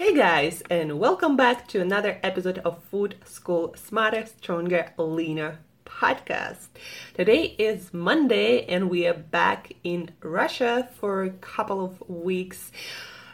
Hey guys, and welcome back to another episode of Food School Smarter, Stronger, Leaner podcast. Today is Monday, and we are back in Russia for a couple of weeks.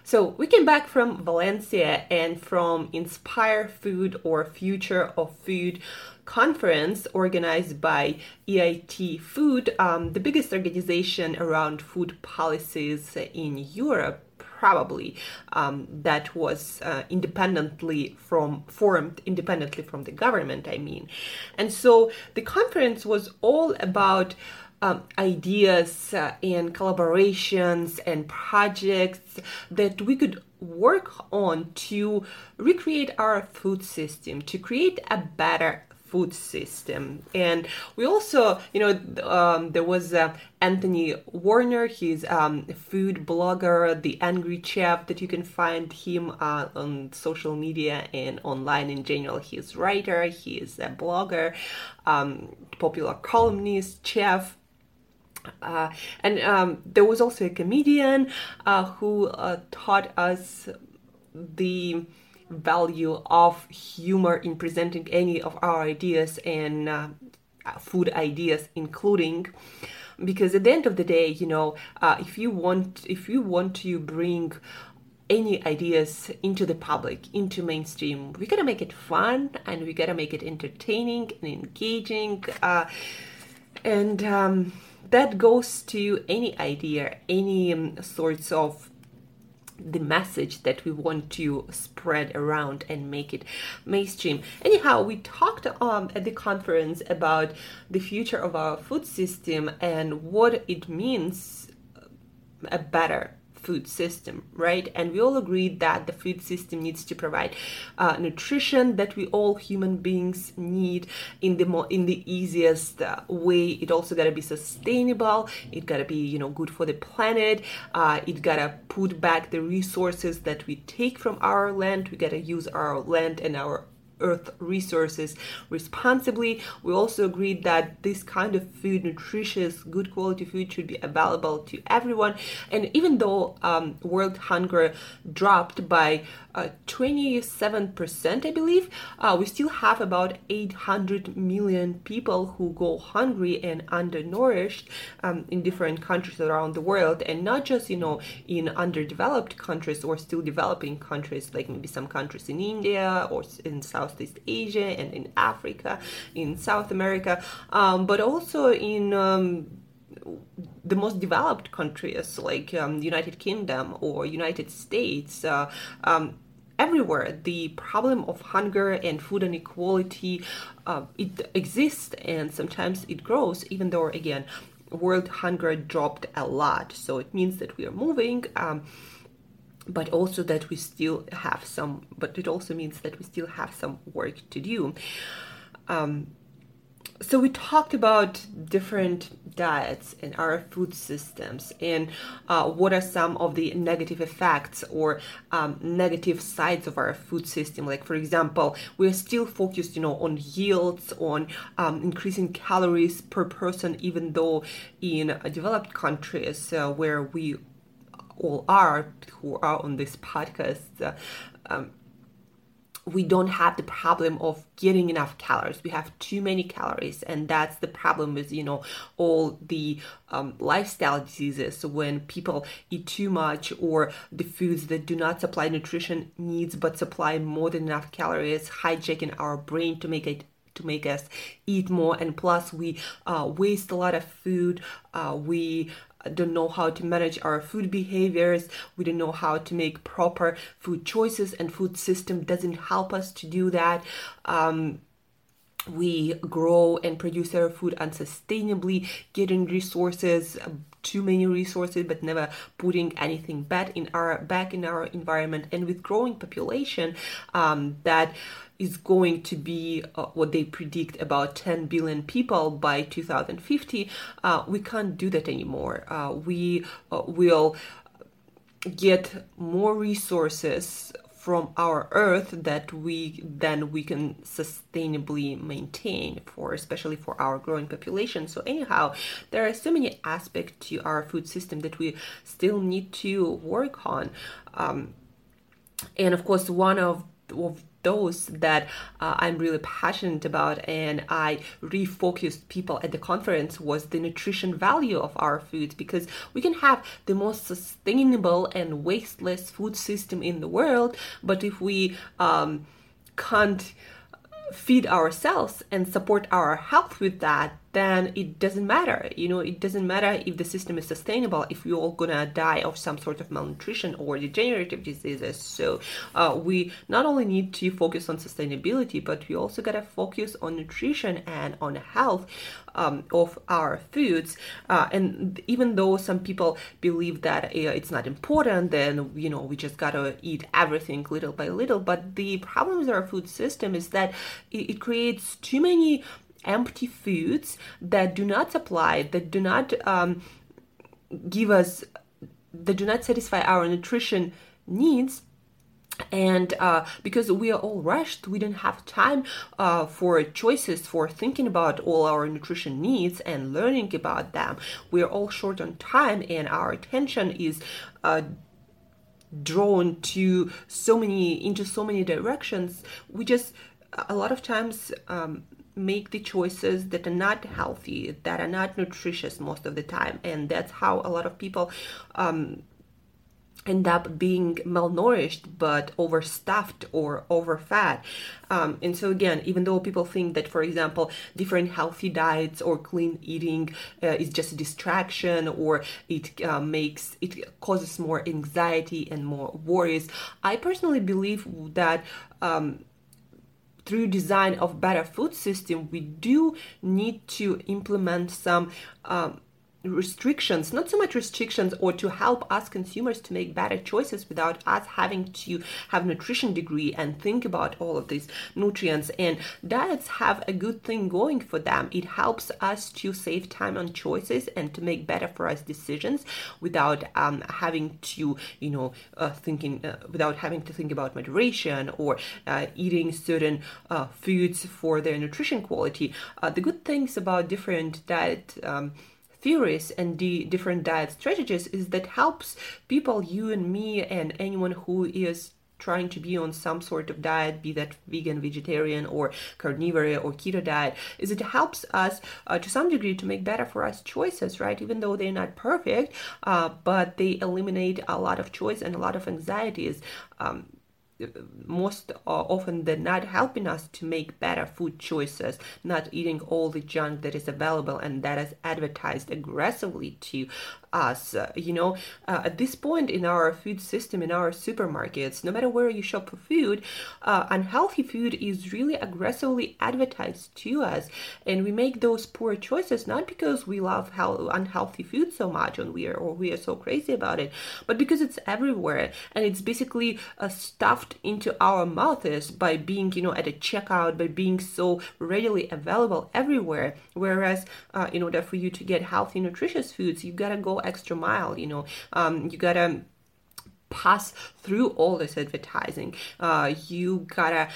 So, we came back from Valencia and from Inspire Food or Future of Food conference organized by EIT Food, um, the biggest organization around food policies in Europe probably um, that was uh, independently from formed independently from the government i mean. And so the conference was all about um, ideas uh, and collaborations and projects that we could work on to recreate our food system to create a better food system. And we also, you know, um, there was uh, Anthony Warner, he's um, a food blogger, the Angry Chef, that you can find him uh, on social media and online in general. He's writer, he is a blogger, um, popular columnist, chef. Uh, and um, there was also a comedian uh, who uh, taught us the value of humor in presenting any of our ideas and uh, food ideas including because at the end of the day you know uh, if you want if you want to bring any ideas into the public into mainstream we gotta make it fun and we gotta make it entertaining and engaging uh, and um, that goes to any idea any um, sorts of the message that we want to spread around and make it mainstream. Anyhow, we talked um, at the conference about the future of our food system and what it means uh, a better food system, right? And we all agreed that the food system needs to provide uh, nutrition that we all human beings need in the more in the easiest uh, way. It also gotta be sustainable. It gotta be you know good for the planet. Uh, it gotta put back the resources that we take from our land. We gotta use our land and our earth resources responsibly. We also agreed that this kind of food, nutritious, good quality food, should be available to everyone. And even though um, world hunger dropped by uh, 27%, I believe, uh, we still have about 800 million people who go hungry and undernourished um, in different countries around the world, and not just, you know, in underdeveloped countries or still developing countries, like maybe some countries in India or in Southeast Asia and in Africa, in South America, um, but also in um, the most developed countries like um, United Kingdom or United States. Uh, um, everywhere. The problem of hunger and food inequality uh, it exists and sometimes it grows even though again world hunger dropped a lot. So it means that we are moving um, but also that we still have some but it also means that we still have some work to do. Um, so we talked about different diets and our food systems and uh, what are some of the negative effects or um, negative sides of our food system. Like for example we're still focused you know on yields on um, increasing calories per person even though in developed countries uh, where we all are who are on this podcast uh, um, we don't have the problem of getting enough calories. We have too many calories and that's the problem with you know all the um, lifestyle diseases. When people eat too much or the foods that do not supply nutrition needs but supply more than enough calories hijacking our brain to make it to make us eat more. And plus we uh, waste a lot of food. Uh, we don't know how to manage our food behaviors. We don't know how to make proper food choices and food system doesn't help us to do that. Um, we grow and produce our food unsustainably getting resources too many resources but never putting anything back in our back in our environment. And with growing population um, that is going to be uh, what they predict about 10 billion people by 2050 uh, we can't do that anymore. Uh, we uh, will get more resources from our earth that we then we can sustainably maintain for especially for our growing population. So anyhow there are so many aspects to our food system that we still need to work on. Um, and of course one of, of those that uh, I'm really passionate about and I refocused people at the conference was the nutrition value of our food because we can have the most sustainable and wasteless food system in the world, but if we um, can't feed ourselves and support our health with that, then it doesn't matter. You know, it doesn't matter if the system is sustainable if we're all gonna die of some sort of malnutrition or degenerative diseases. So uh, we not only need to focus on sustainability, but we also gotta focus on nutrition and on health um, of our foods. Uh, and even though some people believe that uh, it's not important, then you know we just gotta eat everything little by little. But the problem with our food system is that it, it creates too many empty foods that do not supply, that do not um, give us, that do not satisfy our nutrition needs. And uh, because we are all rushed we don't have time uh, for choices for thinking about all our nutrition needs and learning about them. We're all short on time and our attention is uh, drawn to so many into so many directions. We just a lot of times um, make the choices that are not healthy, that are not nutritious most of the time. And that's how a lot of people um, end up being malnourished but overstuffed or overfat. Um, and so, again, even though people think that, for example, different healthy diets or clean eating uh, is just a distraction or it uh, makes it causes more anxiety and more worries, I personally believe that. Um, through design of better food system, we do need to implement some um, restrictions, not so much restrictions, or to help us consumers to make better choices without us having to have nutrition degree and think about all of these nutrients. And diets have a good thing going for them. It helps us to save time on choices and to make better for us decisions without um, having to, you know, uh, thinking uh, without having to think about moderation or uh, eating certain uh, foods for their nutrition quality. Uh, the good things about different diet. Um, theories and the different diet strategies is that helps people, you and me, and anyone who is trying to be on some sort of diet, be that vegan, vegetarian, or carnivore or keto diet, is it helps us uh, to some degree to make better for us choices, right? Even though they're not perfect, uh, but they eliminate a lot of choice and a lot of anxieties. Um, most uh, often than not helping us to make better food choices, not eating all the junk that is available and that is advertised aggressively to us. You know, uh, at this point in our food system, in our supermarkets, no matter where you shop for food, uh, unhealthy food is really aggressively advertised to us, and we make those poor choices not because we love how unhealthy food so much and we are or we are so crazy about it, but because it's everywhere and it's basically uh, stuffed into our mouths by being, you know, at a checkout, by being so readily available everywhere. Whereas, uh, in order for you to get healthy, nutritious foods, you've gotta go extra mile. You know, um, you gotta pass through all this advertising. Uh, you gotta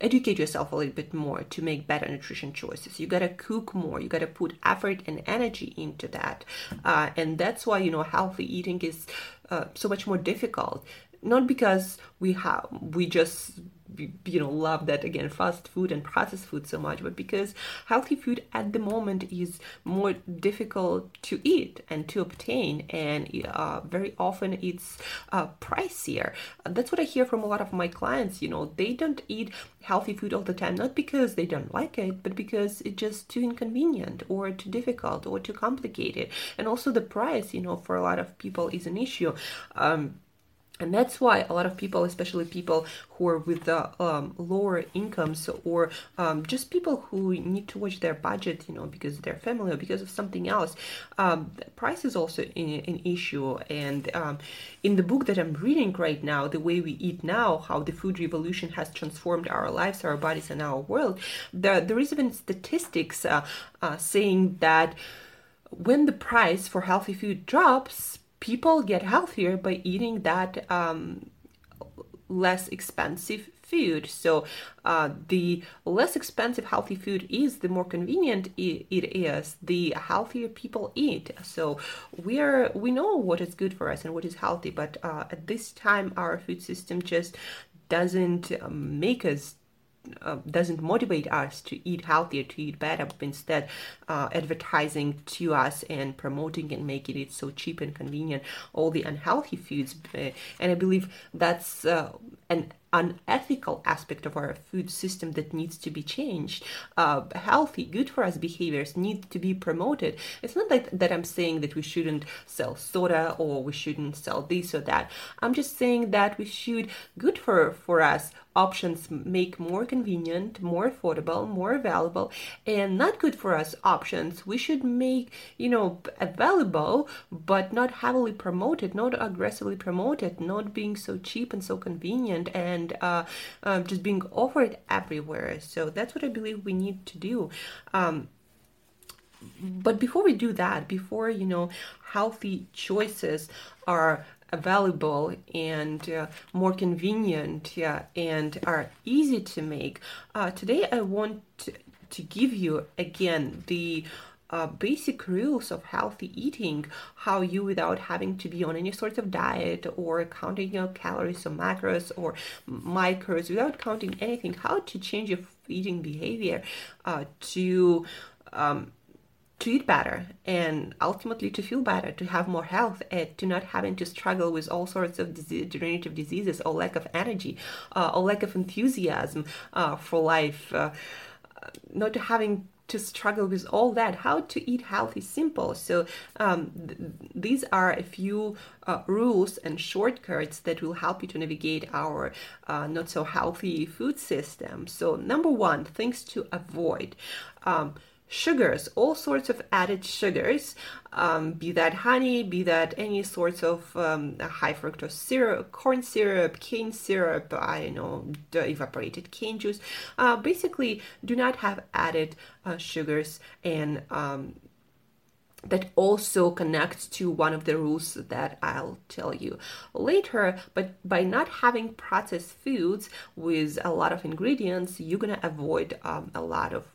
educate yourself a little bit more to make better nutrition choices. You gotta cook more. You gotta put effort and energy into that, uh, and that's why you know healthy eating is uh, so much more difficult. Not because we have we just you know love that again fast food and processed food so much but because healthy food at the moment is more difficult to eat and to obtain and uh, very often it's uh, pricier. That's what i hear from a lot of my clients you know they don't eat healthy food all the time not because they don't like it but because it's just too inconvenient or too difficult or too complicated. And also the price you know for a lot of people is an issue. Um, and that's why a lot of people especially people who are with the um, lower incomes or um, just people who need to watch their budget you know because of their family or because of something else um, price is also an, issue. And um, in the book that i'm reading right now the way we eat now how the food revolution has transformed our lives our bodies and our world there, there is even statistics uh, uh, saying that when the price for healthy food drops people get healthier by eating that um, less expensive food. So uh, the less expensive healthy food is, the more convenient it is, the healthier people eat. So we are we know what is good for us and what is healthy, but uh, at this time our food system just doesn't um, make us uh, doesn't motivate us to eat healthier, to eat better, but instead uh, advertising to us and promoting and making it so cheap and convenient all the unhealthy foods. Uh, and I believe that's uh, an unethical aspect of our food system that needs to be changed. Uh, healthy, good for us behaviors need to be promoted. It's not like that I'm saying that we shouldn't sell soda or we shouldn't sell this or that. I'm just saying that we should, good for, for us, options make more convenient, more affordable, more available, and not good for us options we should make, you know, available but not heavily promoted, not aggressively promoted, not being so cheap and so convenient and and uh, um, just being offered everywhere. So that's what I believe we need to do. Um, but before we do that, before you know, healthy choices are available and uh, more convenient yeah, and are easy to make. Uh, today, I want to, to give you again the uh, basic rules of healthy eating, how you, without having to be on any sort of diet or counting your calories or macros or micros, without counting anything, how to change your eating behavior uh, to um, to eat better and ultimately to feel better, to have more health, and to not having to struggle with all sorts of disease, degenerative diseases or lack of energy uh, or lack of enthusiasm uh, for life, uh, not having to struggle with all that how to eat healthy simple. So um, th- these are a few uh, rules and shortcuts that will help you to navigate our uh, not so healthy food system. So number one things to avoid. Um, sugars, all sorts of added sugars, um, be that honey, be that any sorts of um, high fructose syrup, corn syrup, cane syrup, I know, evaporated cane juice, uh, basically do not have added uh, sugars and um, that also connects to one of the rules that I'll tell you later. But by not having processed foods with a lot of ingredients, you're gonna avoid um, a lot of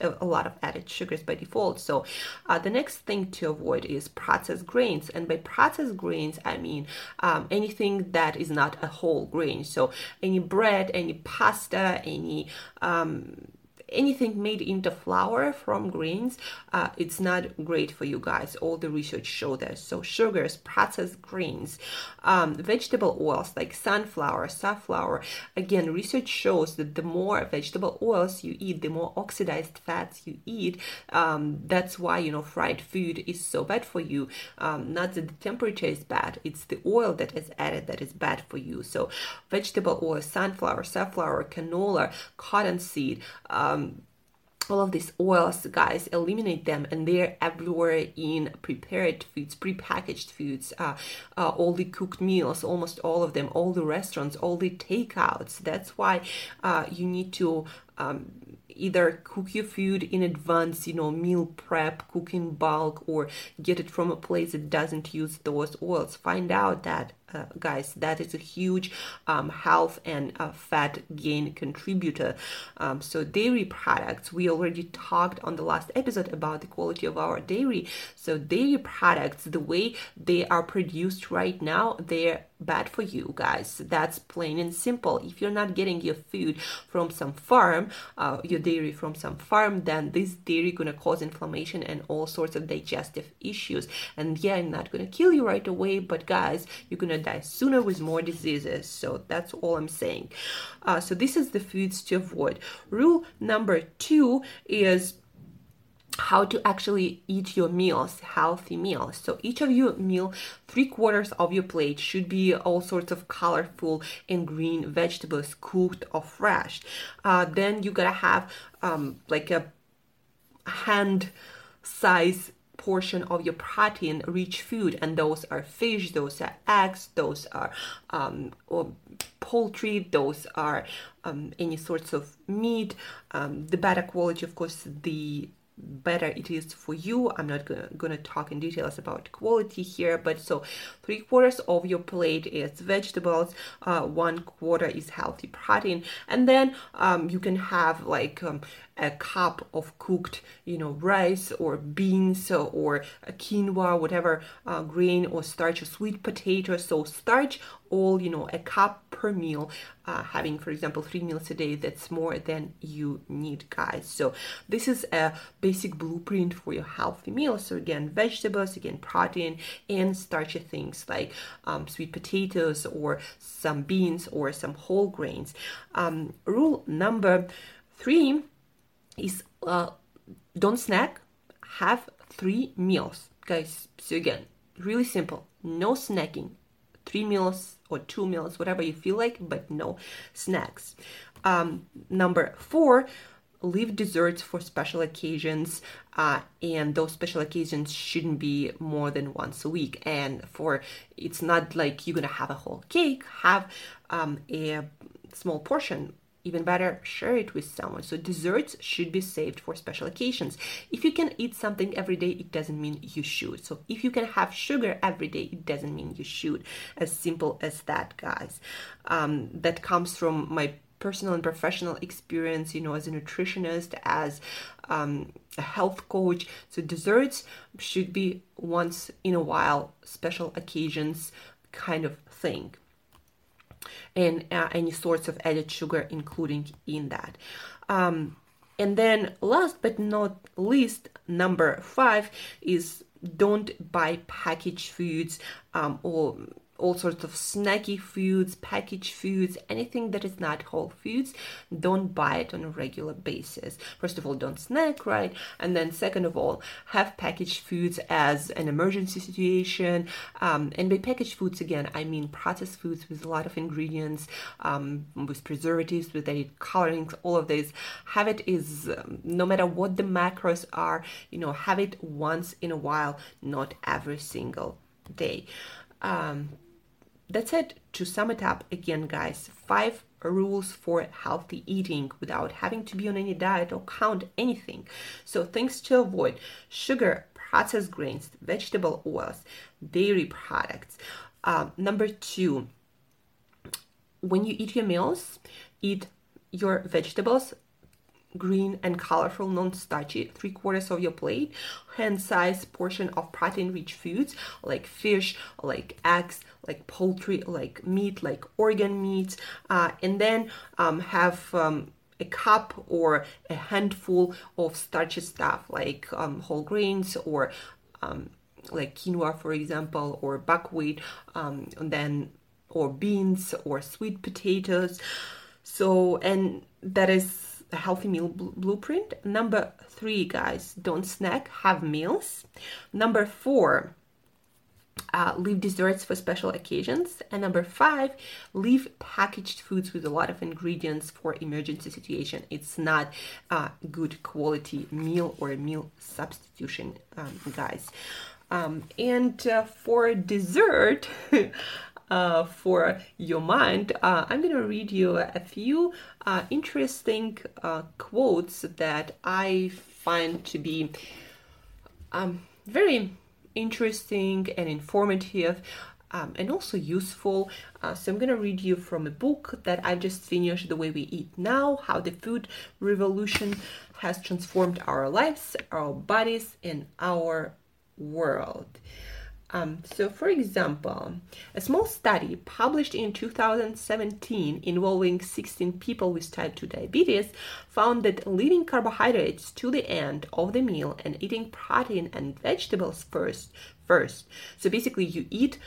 a lot of added sugars by default. So uh, the next thing to avoid is processed grains, and by processed grains I mean um, anything that is not a whole grain. So any bread, any pasta, any um, anything made into flour from grains, uh, it's not great for you guys. All the research show that. So sugars, processed grains, um, vegetable oils like sunflower, safflower. Again, research shows that the more vegetable oils you eat, the more oxidized fats you eat. Um, that's why you know fried food is so bad for you. Um, not that the temperature is bad; it's the oil that is added that is bad for you. So vegetable oil, sunflower, safflower, canola, cottonseed. Um, all of these oils, guys, eliminate them, and they're everywhere in prepared foods, prepackaged foods, uh, uh, all the cooked meals, almost all of them, all the restaurants, all the takeouts. That's why uh, you need to. Um, either cook your food in advance, you know, meal prep, cook in bulk, or get it from a place that doesn't use those oils. Find out that uh, guys that is a huge um, health and uh, fat gain contributor. Um, so dairy products we already talked on the last episode about the quality of our dairy. So dairy products the way they are produced right now they're bad for you guys. That's plain and simple. If you're not getting your food from some farm uh, your dairy from some farm then this dairy gonna cause inflammation and all sorts of digestive issues. And yeah i'm not gonna kill you right away but guys you're gonna die sooner with more diseases. So that's all I'm saying. Uh, so this is the foods to avoid. Rule number two is how to actually eat your meals, healthy meals. So each of your meal, three quarters of your plate should be all sorts of colorful and green vegetables, cooked or fresh. Uh, then you gotta have um, like a hand size portion of your protein rich food and those are fish those are eggs those are um, poultry those are um, any sorts of meat um, the better quality of course the better it is for you. I'm not gonna, gonna talk in details about quality here, but so three quarters of your plate is vegetables, uh, one quarter is healthy protein, and then um, you can have like um, a cup of cooked, you know, rice or beans or quinoa, whatever uh, grain or starch or sweet potato. So starch all, you know, a cup per meal, uh, having, for example, three meals a day, that's more than you need, guys. So this is a basic blueprint for your healthy meal. So again, vegetables, again, protein and starchy things like um, sweet potatoes or some beans or some whole grains. Um, rule number three is uh, don't snack, have three meals, guys. So again, really simple. No snacking. Three meals or two meals, whatever you feel like, but no snacks. Um, number four, leave desserts for special occasions uh, and those special occasions shouldn't be more than once a week and for it's not like you're gonna have a whole cake have um, a small portion even better, share it with someone. So desserts should be saved for special occasions. If you can eat something every day, it doesn't mean you should. So if you can have sugar every day, it doesn't mean you should. As simple as that, guys. Um, that comes from my personal and professional experience, you know, as a nutritionist, as um, a health coach. So desserts should be once in a while, special occasions kind of thing and uh, any sorts of added sugar including in that. Um, and then last but not least number five is don't buy packaged foods um, or all sorts of snacky foods, packaged foods, anything that is not whole foods, don't buy it on a regular basis. First of all, don't snack, right? And then second of all, have packaged foods as an emergency situation. Um, and by packaged foods, again, I mean processed foods with a lot of ingredients, um, with preservatives, with any colorings, all of this. Have it is um, no matter what the macros are, you know, have it once in a while, not every single day. Um, that's it. To sum it up again, guys, five rules for healthy eating without having to be on any diet or count anything. So, things to avoid sugar, processed grains, vegetable oils, dairy products. Uh, number two, when you eat your meals, eat your vegetables green and colorful non-starchy three quarters of your plate hand size portion of protein rich foods like fish like eggs like poultry like meat like organ meat uh, and then um, have um, a cup or a handful of starchy stuff like um, whole grains or um, like quinoa, for example, or buckwheat, um, and then or beans or sweet potatoes. So, and that is a healthy meal bl- blueprint. Number three, guys, don't snack, have meals. Number four, uh, leave desserts for special occasions. And number five, leave packaged foods with a lot of ingredients for emergency situation. It's not a good quality meal or meal substitution, um, guys. Um, and uh, for dessert, uh, for your mind, uh, I'm going to read you a few uh, interesting uh, quotes that I find to be um, very interesting and informative. Um, and also useful. Uh, so I'm going to read you from a book that I've just finished, The Way We Eat Now How the Food Revolution Has Transformed Our Lives, Our Bodies, and Our World. Um, so, for example, a small study published in 2017 involving 16 people with type 2 diabetes found that leaving carbohydrates to the end of the meal and eating protein and vegetables first first. So basically, you eat,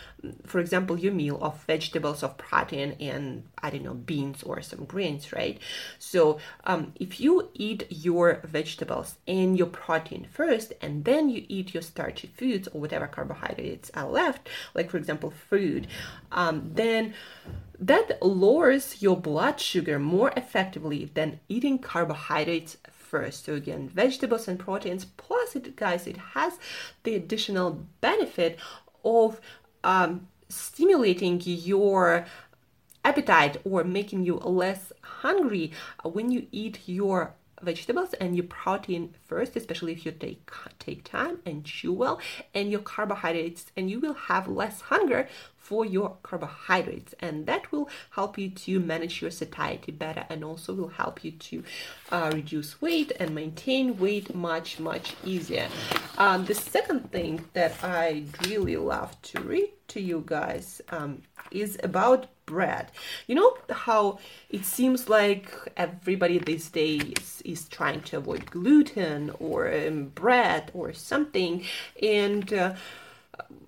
for example, your meal of vegetables, of protein, and I don't know, beans or some grains, right? So um, if you eat your vegetables and your protein first, and then you eat your starchy foods or whatever carbohydrates are left, like for example, food, um, then that lowers your blood sugar more effectively than eating carbohydrates So again, vegetables and proteins. Plus, it guys, it has the additional benefit of um, stimulating your appetite or making you less hungry when you eat your vegetables and your protein first, especially if you take take time and chew well, and your carbohydrates, and you will have less hunger for your carbohydrates, and that will help you to manage your satiety better, and also will help you to uh, reduce weight and maintain weight much much easier. Um, the second thing that I really love to read to you guys um, is about bread. You know how it seems like everybody these days is trying to avoid gluten or um, bread or something, and uh,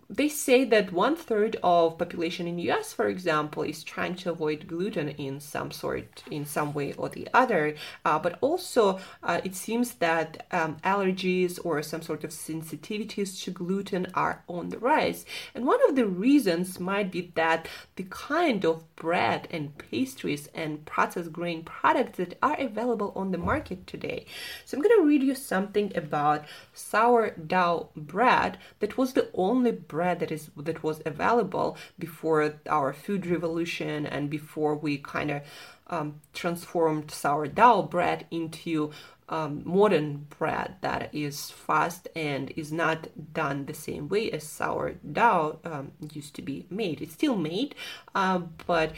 they say that one third of population in US, for example, is trying to avoid gluten in some sort, in some way or the other. Uh, but also, uh, it seems that um, allergies or some sort of sensitivities to gluten are on the rise. And one of the reasons might be that the kind of bread and pastries and processed grain products that are available on the market today. So I'm going to read you something about sourdough bread that was the only bread bread that is that was available before our food revolution and before we kind of um, transformed sourdough bread into um, modern bread that is fast and is not done the same way as sourdough um, used to be made. It's still made, uh, but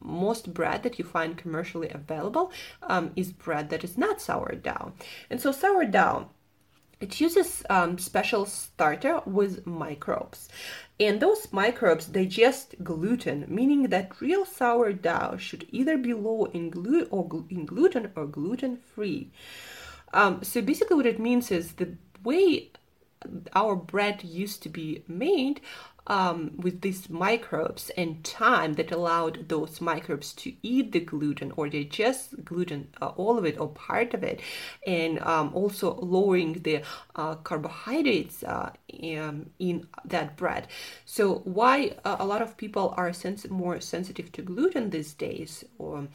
most bread that you find commercially available um, is bread that is not sourdough. And so sourdough it uses um, special starter with microbes. And those microbes digest gluten meaning that real sourdough should either be low in, glu- or gl- in gluten or gluten free um, so basically what it means is the way our bread used to be made um, with these microbes and time that allowed those microbes to eat the gluten or digest gluten, uh, all of it or part of it, and um, also lowering the uh, carbohydrates uh, in, in, that bread. So, why a lot of people are sens- more sensitive to gluten these days? Or,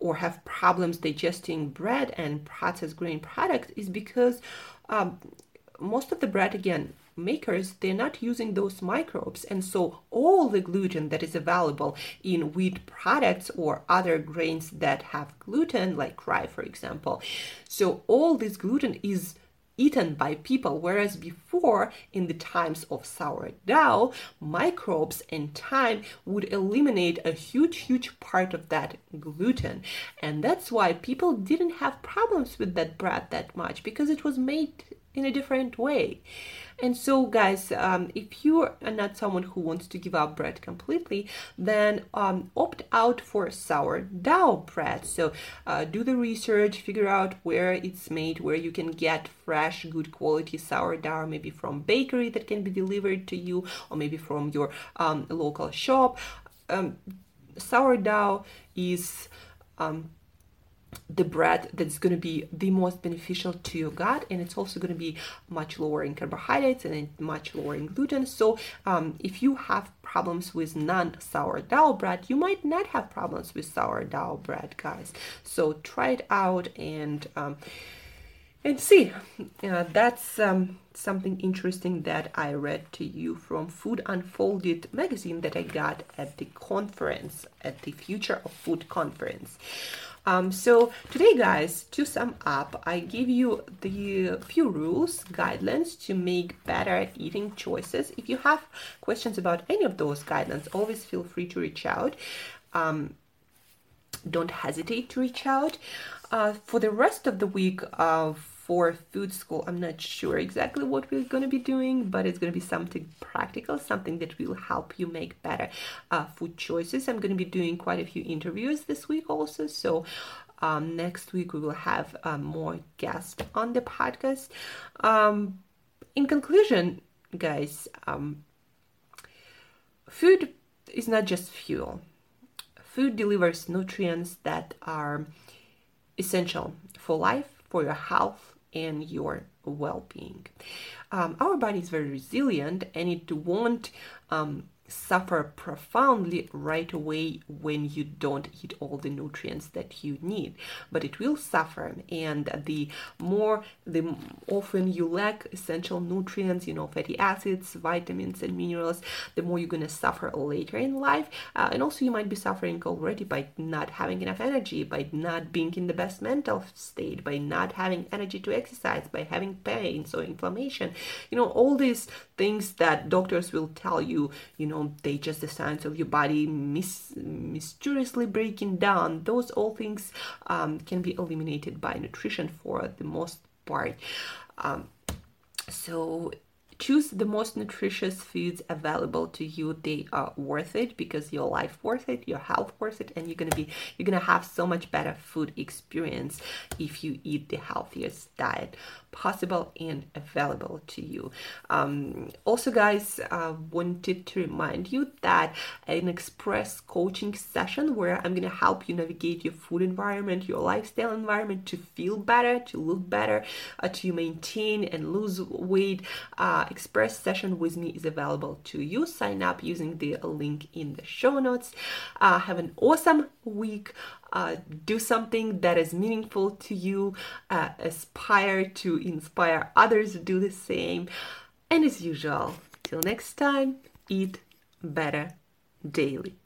or have problems digesting bread and processed grain products is because um, most of the bread again makers they're not using those microbes and so all the gluten that is available in wheat products or other grains that have gluten like rye for example so all this gluten is eaten by people, whereas before, in the times of sourdough, microbes and time would eliminate a huge, huge part of that gluten. And that's why people didn't have problems with that bread that much because it was made in a different way. And so, guys, um, if you are not someone who wants to give up bread completely, then um, opt out for sourdough bread. So, uh, do the research, figure out where it's made, where you can get fresh, good quality sourdough, maybe from bakery that can be delivered to you, or maybe from your um, local shop. Um, sourdough is um, the bread that's going to be the most beneficial to your gut and it's also going to be much lower in carbohydrates and much lower in gluten. So um, if you have problems with non-sourdough bread you might not have problems with sourdough bread guys. So try it out and um, and see uh, that's um, something interesting that i read to you from food unfolded magazine that i got at the conference at the future of food conference um, so today, guys, to sum up, I give you the few rules, guidelines to make better eating choices. If you have questions about any of those guidelines, always feel free to reach out. Um, don't hesitate to reach out. Uh, for the rest of the week of for food school. I'm not sure exactly what we're going to be doing, but it's going to be something practical, something that will help you make better uh, food choices. I'm going to be doing quite a few interviews this week also. So um, next week we will have uh, more guests on the podcast. Um, in conclusion, guys, um, food is not just fuel. Food delivers nutrients that are essential for life, for your health, and your well-being. Um, our body is very resilient, and it won't um, suffer profoundly right away when you don't eat all the nutrients that you need. But it will suffer and the more the often you lack essential nutrients you know fatty acids vitamins and minerals the more you're going to suffer later in life. Uh, and also you might be suffering already by not having enough energy by not being in the best mental state by not having energy to exercise by having pain so inflammation. You know all these things that doctors will tell you you know know they just the signs of your body mis- mysteriously breaking down. Those all things um, can be eliminated by nutrition for the most part. Um, so choose the most nutritious foods available to you they are worth it because your life worth it your health worth it and you're gonna be you're gonna have so much better food experience if you eat the healthiest diet possible and available to you. Um, also, guys, uh, wanted to remind you that an express coaching session where I'm gonna help you navigate your food environment, your lifestyle environment to feel better, to look better, uh, to maintain and lose weight. Uh, express session with me is available to you. Sign up using the link in the show notes. Uh, have an awesome week uh, do something that is meaningful to you, uh, aspire to inspire others to do the same. And as usual, till next time, eat better daily.